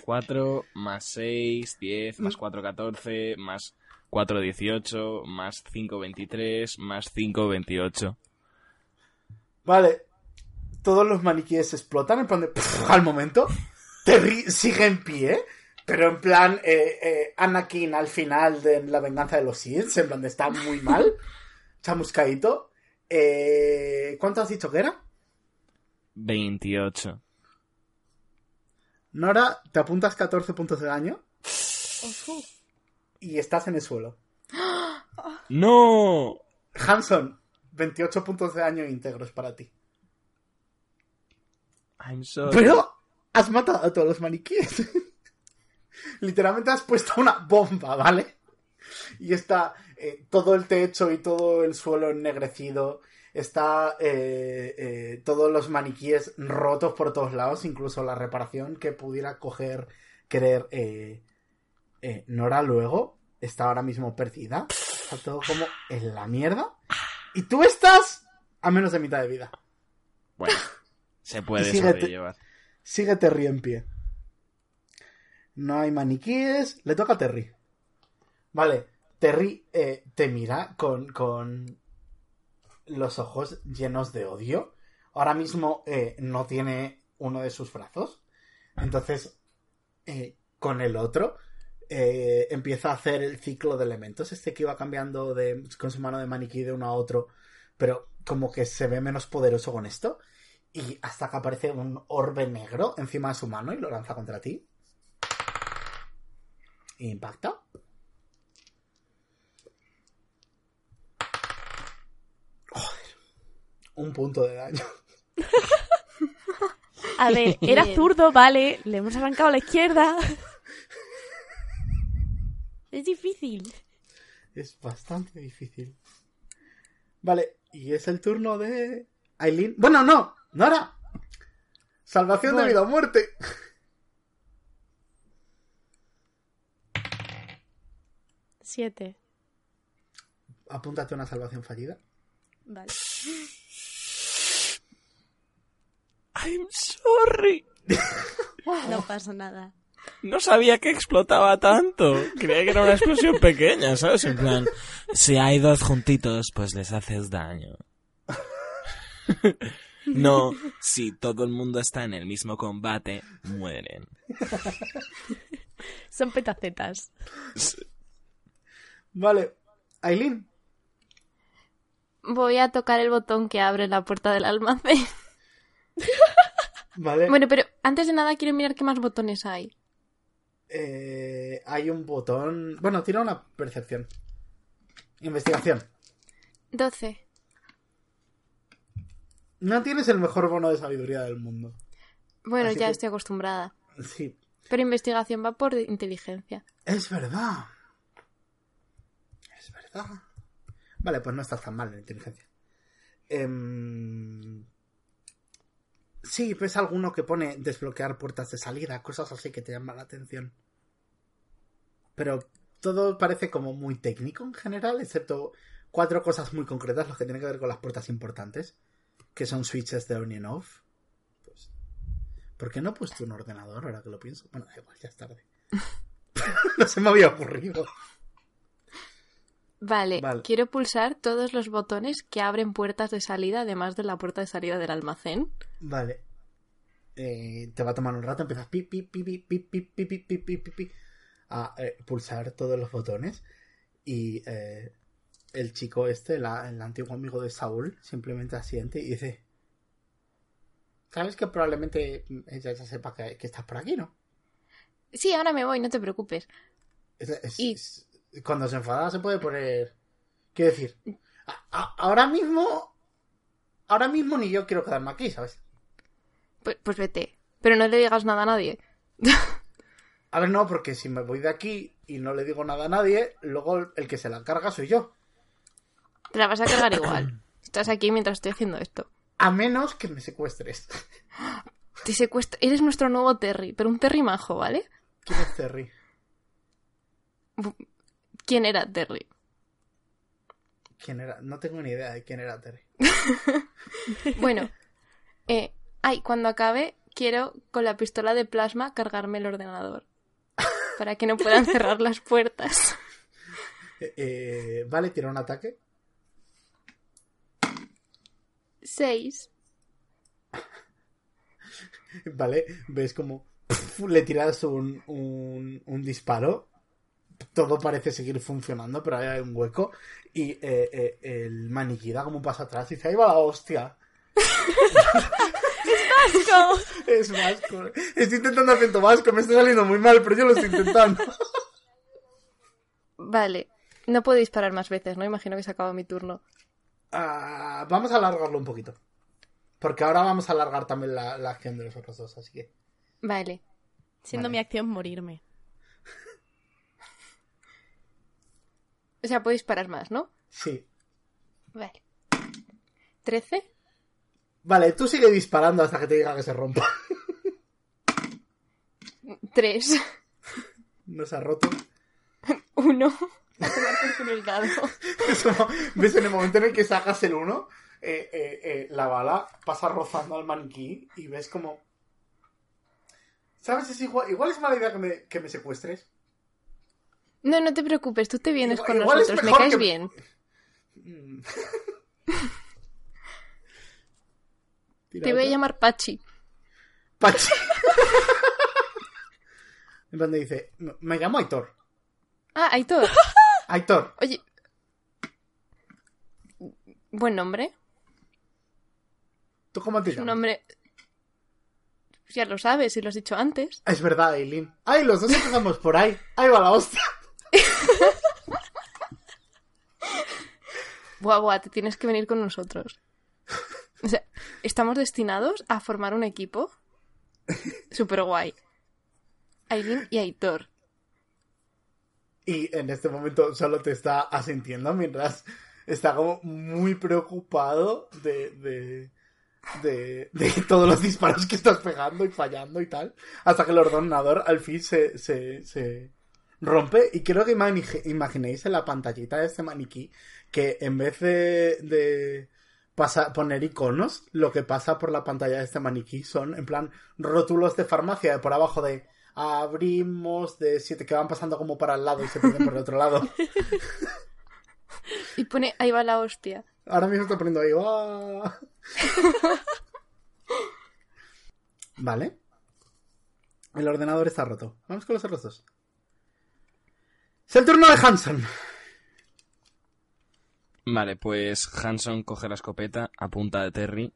4 más 6, 10, Mm. más 4, 14, más 4, 18, más 5, 23, más 5, 28. Vale. Todos los maniquíes explotan en plan de... pff, al momento. Terry sigue en pie. Pero en plan... eh, eh, Anakin al final de La venganza de los Sith. En plan de está muy mal. Chamuscaíto. Eh, ¿Cuánto has dicho que era? 28. Nora, te apuntas 14 puntos de daño. Y estás en el suelo. ¡No! Hanson, 28 puntos de daño íntegros para ti. I'm sorry. Pero has matado a todos los maniquíes. Literalmente has puesto una bomba, ¿vale? Y está eh, todo el techo y todo el suelo ennegrecido. Está eh, eh, todos los maniquíes rotos por todos lados, incluso la reparación que pudiera coger, querer Nora luego, está ahora mismo perdida. Está todo como en la mierda. Y tú estás a menos de mitad de vida. Bueno, se puede síguete. sobrellevar. Sigue Terry en pie. No hay maniquíes. Le toca a Terry. Vale. Terry eh, te mira con, con los ojos llenos de odio. Ahora mismo eh, no tiene uno de sus brazos. Entonces, eh, con el otro, empieza a hacer el ciclo de elementos. Este que iba cambiando de, con su mano de maniquí de uno a otro. Pero como que se ve menos poderoso con esto. Y hasta que aparece un orbe negro encima de su mano y lo lanza contra ti. Impacta. Joder. Un punto de daño. A ver, era zurdo, vale. Le hemos arrancado a la izquierda. Es difícil. Es bastante difícil. Vale, y es el turno de Aileen. Bueno, no, Nora. Salvación de vida o muerte. Siete. Apúntate una salvación fallida. Vale. I'm sorry. No pasa nada. No sabía que explotaba tanto. Creía que era una explosión pequeña, ¿sabes? En plan, si hay dos juntitos, pues les haces daño. No, si todo el mundo está en el mismo combate, mueren. Son petacetas. Vale. Aileen. Voy a tocar el botón que abre la puerta del almacén. Vale. Bueno, pero antes de nada quiero mirar qué más botones hay. Eh, hay un botón. Bueno, tira una percepción. Investigación. 12. No tienes el mejor bono de sabiduría del mundo. Bueno, Así ya que- estoy acostumbrada. Sí. Pero investigación va por inteligencia. Es verdad. Es verdad. Vale, pues no estás tan mal en inteligencia. Em, Sí, ves alguno que pone desbloquear puertas de salida, cosas así que te llaman la atención. Pero todo parece como muy técnico en general, excepto cuatro cosas muy concretas, lo que tiene que ver con las puertas importantes, que son switches de on y off. Pues, ¿Por qué no he puesto un ordenador ahora que lo pienso? Bueno, da igual, ya es tarde. no se me había ocurrido. Vale, Vale. quiero pulsar todos los botones que abren puertas de salida, además de la puerta de salida del almacén. Vale. Eh, te va a tomar un rato, empiezas pi, pi, pi, pi, pi, pi, pi, pi, pi, pi, pi, pi, a eh, pulsar todos los botones y eh, el chico este, la- el antiguo amigo de Saúl, simplemente asiente y dice ¿Sabes que probablemente ella ya sepa que, que estás por aquí, no? Sí, ahora me voy, no te preocupes. Es- es- Y- es- cuando se enfada se puede poner... Quiero decir, a- a- ahora mismo... Ahora mismo ni yo quiero quedarme aquí, ¿sabes? Pues, pues vete. Pero no le digas nada a nadie. A ver, no, porque si me voy de aquí y no le digo nada a nadie, luego el que se la carga soy yo. Te la vas a cargar igual. Estás aquí mientras estoy haciendo esto. A menos que me secuestres. Te secuestro. Eres nuestro nuevo Terry, pero un Terry majo, ¿vale? ¿Quién es Terry? ¿Quién era Terry? ¿Quién era? No tengo ni idea de quién era Terry. Bueno, eh, ay, cuando acabe, quiero con la pistola de plasma cargarme el ordenador. Para que no puedan cerrar las puertas. Eh, eh, vale, tira un ataque. Seis. Vale, ves como le tiras un, un, un disparo. Todo parece seguir funcionando, pero ahí hay un hueco. Y eh, eh, el maniquí da como un paso atrás y dice: ¡Ahí va la hostia! Es vasco. Estoy intentando acento vasco, me está saliendo muy mal, pero yo lo estoy intentando. Vale. No puedo disparar más veces, ¿no? Imagino que se acaba mi turno. Ah, vamos a alargarlo un poquito. Porque ahora vamos a alargar también la, la acción de los otros dos, así que. Vale. Siendo Vale. mi acción morirme. O sea, puedo disparar más, ¿no? Sí. Vale. ¿Trece? Vale, tú sigue disparando hasta que te diga que se rompa. Tres. No se ha roto. Uno. El dado. ¿Ves en el momento en el que sacas el 1? la bala pasa rozando al maniquí y ves como. ¿Sabes? Es igual, igual es mala idea que me, que me secuestres. No, no te preocupes, tú te vienes Igual- con igual nosotros, me caes que- bien. Te voy a llamar Pachi. Pachi. en donde dice: "Me- llamo Aitor. Ah, Aitor. Aitor. Oye. Buen nombre. ¿Tú cómo te Es un llamas? nombre. Ya lo sabes, si lo has dicho antes. Es verdad, Eileen. ¡Ay, los dos empezamos por ahí! ¡Ahí va la hostia! Buah, buah, te tienes que venir con nosotros. O sea, estamos destinados a formar un equipo super guay. Aileen y Aitor. Y en este momento solo te está asintiendo mientras está como muy preocupado de, de, de, todos los disparos que estás pegando y fallando y tal. Hasta que el ordenador al fin se, se rompe. Y quiero que imagi- imaginéis en la pantallita de este maniquí que en vez de, de pasa, poner iconos, lo que pasa por la pantalla de este maniquí son, en plan, rótulos de farmacia, de por abajo de abrimos, de siete que van pasando como para el lado y se ponen por el otro lado. Y pone, ahí va la hostia. Ahora mismo está poniendo ahí. ¡ah! vale. El ordenador está roto. Vamos con los otros dos. Es el turno de Hanson. Vale, pues Hanson coge la escopeta, apunta a Terry.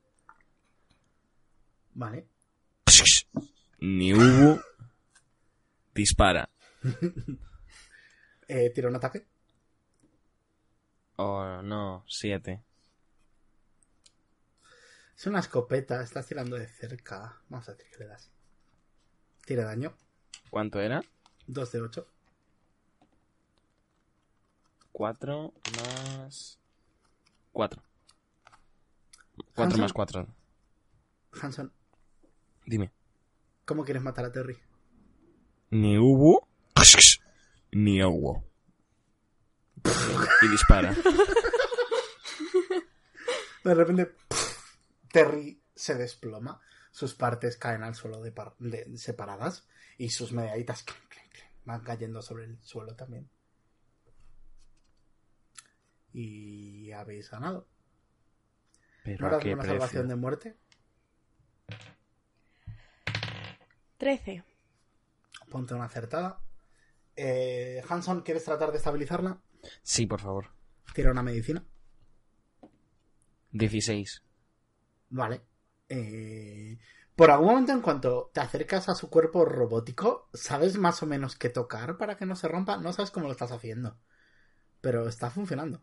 Vale. Ni hubo. Dispara. Eh, tira un ataque. Oh, no, siete. Es una escopeta. Estás tirando de cerca. Vamos a decir que le das. Tira daño. ¿Cuánto era? 2 de 8. Cuatro más... Cuatro. Cuatro Hanson. más cuatro. Hanson, Dime. ¿cómo quieres matar a Terry? Ni hubo. Ni hubo. Y dispara. De repente, Terry se desploma. Sus partes caen al suelo de par- de- separadas. Y sus medallitas van cayendo sobre el suelo también. Y habéis ganado. Pero ¿No era una precio. salvación de muerte? 13. Ponte una acertada. Eh, Hanson, ¿quieres tratar de estabilizarla? Sí, por favor. Tira una medicina. 16. Vale. Eh, por algún momento, en cuanto te acercas a su cuerpo robótico, ¿sabes más o menos qué tocar para que no se rompa? No sabes cómo lo estás haciendo. Pero está funcionando.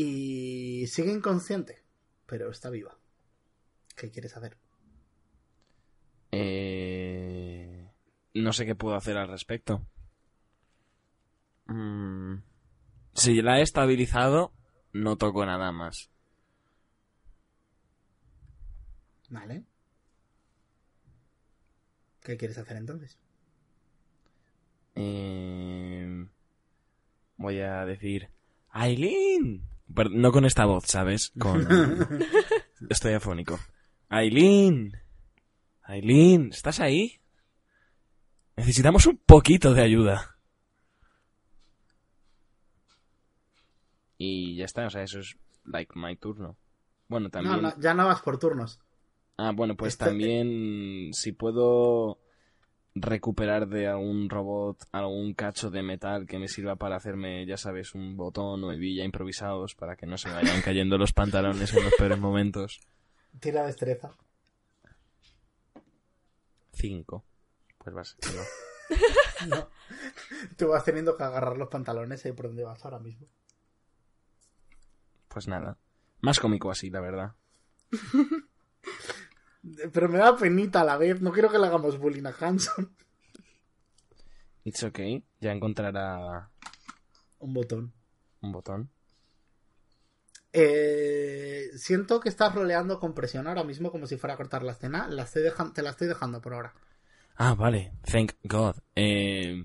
Y sigue inconsciente, pero está viva. ¿Qué quieres hacer? Eh... No sé qué puedo hacer al respecto. Mm, Si la he estabilizado, no toco nada más. Vale. ¿Qué quieres hacer entonces? Eh, Voy a decir... ¡Aileen! Pero no con esta voz, ¿sabes? Con... Estoy afónico. ¡Aileen! ¡Aileen! ¿Estás ahí? Necesitamos un poquito de ayuda. Y ya está, o sea, eso es like my turno. Bueno, No, también. no, ya no vas por turnos. Ah, bueno, pues Este- también si puedo recuperar de algún robot algún cacho de metal que me sirva para hacerme, ya sabes, un botón o hebilla improvisados para que no se me vayan cayendo los pantalones en los peores momentos. Tira destreza. Cinco. Pues va a ser que no. No. Tú vas teniendo que agarrar los pantalones ahí por donde vas ahora mismo. Pues nada. Más cómico así, la verdad. Pero me da penita a la vez. No quiero que le hagamos bullying a Hanson. It's okay. Ya encontrará Un botón. un botón. Eh, siento que estás roleando con presión ahora mismo como si fuera a cortar la escena. La estoy te la estoy dejando por ahora. Ah, vale. Thank God. Eh,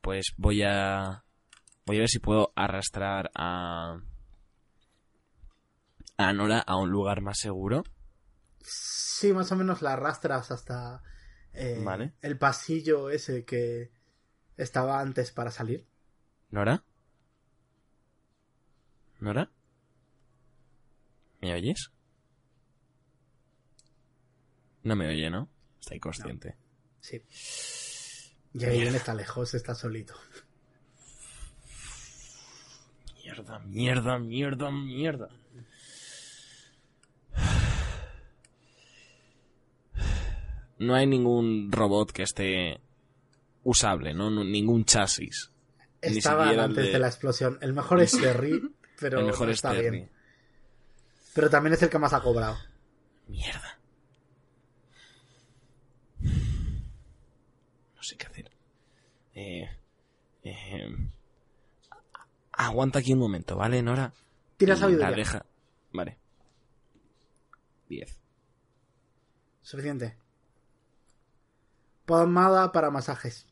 pues voy a... Voy a ver si puedo arrastrar a... A Nora a un lugar más seguro. Sí, más o menos la arrastras hasta eh, Vale. el pasillo ese que estaba antes para salir. ¿Nora? ¿Nora? ¿Me oyes? No me oye, ¿no? Está inconsciente. Sí. Y ahí bien está lejos, está solito. Mierda, mierda, mierda, mierda. No hay ningún robot que esté usable, ¿no? Ningún chasis. Estaba antes de- de... la explosión. El mejor es Terry, pero el mejor no es está Terry. bien. Pero también es el que más ha cobrado. Mierda. No sé qué hacer. Eh, eh, aguanta aquí un momento, ¿vale, Nora? Tira sabiduría. La deja. Vale. 10. Suficiente. Pomada para masajes.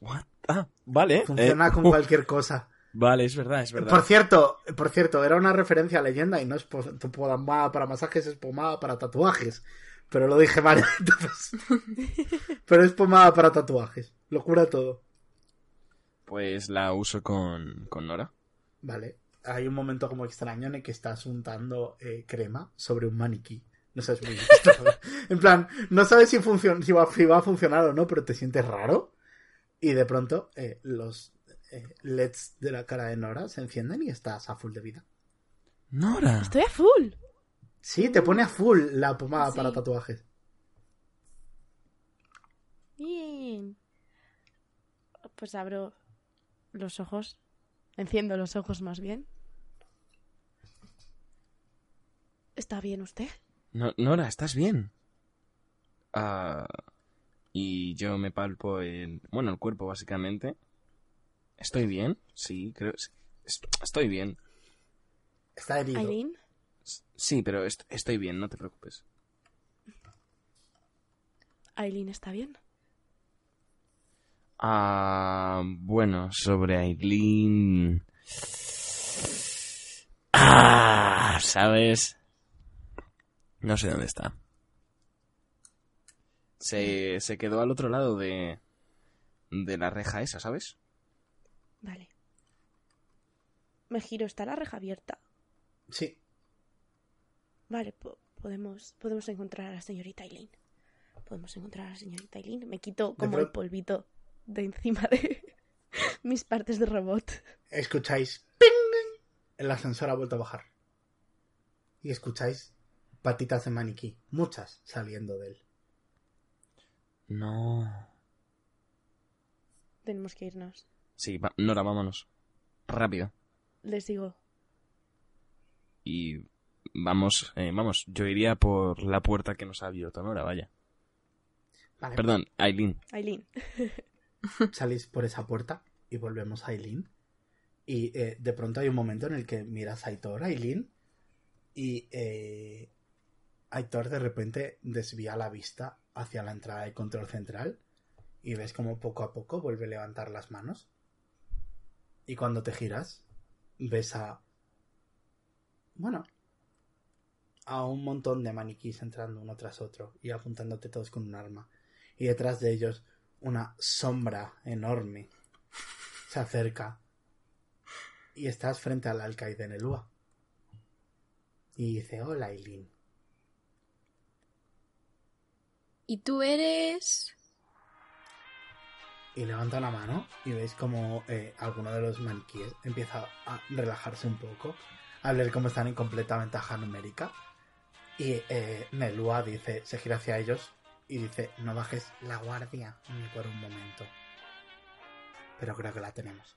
What? Ah, vale. Funciona eh, con uh, cualquier cosa. Vale, es verdad, es Por verdad. cierto, por cierto, era una referencia a leyenda y no es pomada para masajes, es pomada para tatuajes. Pero lo dije mal, entonces. Pero es pomada para tatuajes. Lo cura todo. Pues la uso con, con Nora. Vale. Hay un momento como extraño en el que estás untando eh, crema sobre un maniquí. No sabes muy. En plan, no sabes si, funciona, si, va, si va a funcionar o no, pero te sientes raro. Y de pronto eh, los eh, LEDs de la cara de Nora se encienden y estás a full de vida. Nora. Estoy a full. Sí, te pone a full la pomada Sí. para tatuajes. Bien. Pues abro los ojos. Enciendo los ojos más bien. ¿Está bien usted? No- Nora, ¿estás bien? Ah, y yo me palpo el... Bueno, el cuerpo, básicamente. ¿Estoy bien? Sí, creo... Estoy bien. Está herido. Aileen. Sí, pero est- estoy bien, no te preocupes. Aileen está bien. Ah, bueno, sobre Aileen... Ah, ¿sabes? No sé dónde está. Se, se quedó al otro lado de... De la reja esa, ¿sabes? Vale. Me giro, está la reja abierta. Sí. Vale, po- podemos, podemos encontrar a la señorita Aileen. Podemos encontrar a la señorita Aileen. Me quito como el polvito de encima de mis partes de robot. Escucháis. ¡ping! El ascensor ha vuelto a bajar. Y escucháis patitas de maniquí. Muchas saliendo de él. No. Tenemos que irnos. Sí, va- Nora, vámonos. Rápido. Les digo, Y vamos, eh, vamos, yo iría por la puerta que nos ha abierto Nora, vaya. Vale. Perdón, Aileen. Aileen. Salís por esa puerta y volvemos a Aileen. Y eh, de pronto hay un momento en el que miras a Aitor, Aileen, y eh, Aitor de repente desvía la vista hacia la entrada de control central y ves como poco a poco vuelve a levantar las manos. Y cuando te giras, ves a... Bueno, a un montón de maniquís entrando uno tras otro y apuntándote todos con un arma. Y detrás de ellos una sombra enorme se acerca y estás frente al alcaide Nelúa. Y dice, hola Eileen. ¿Y tú eres...? Y levanta una mano y veis como eh, alguno de los maniquíes empieza a relajarse un poco, a ver cómo están en completa ventaja numérica. Y eh, Nelúa dice, se gira hacia ellos y dice, no bajes la guardia ni por un momento. Pero creo que la tenemos.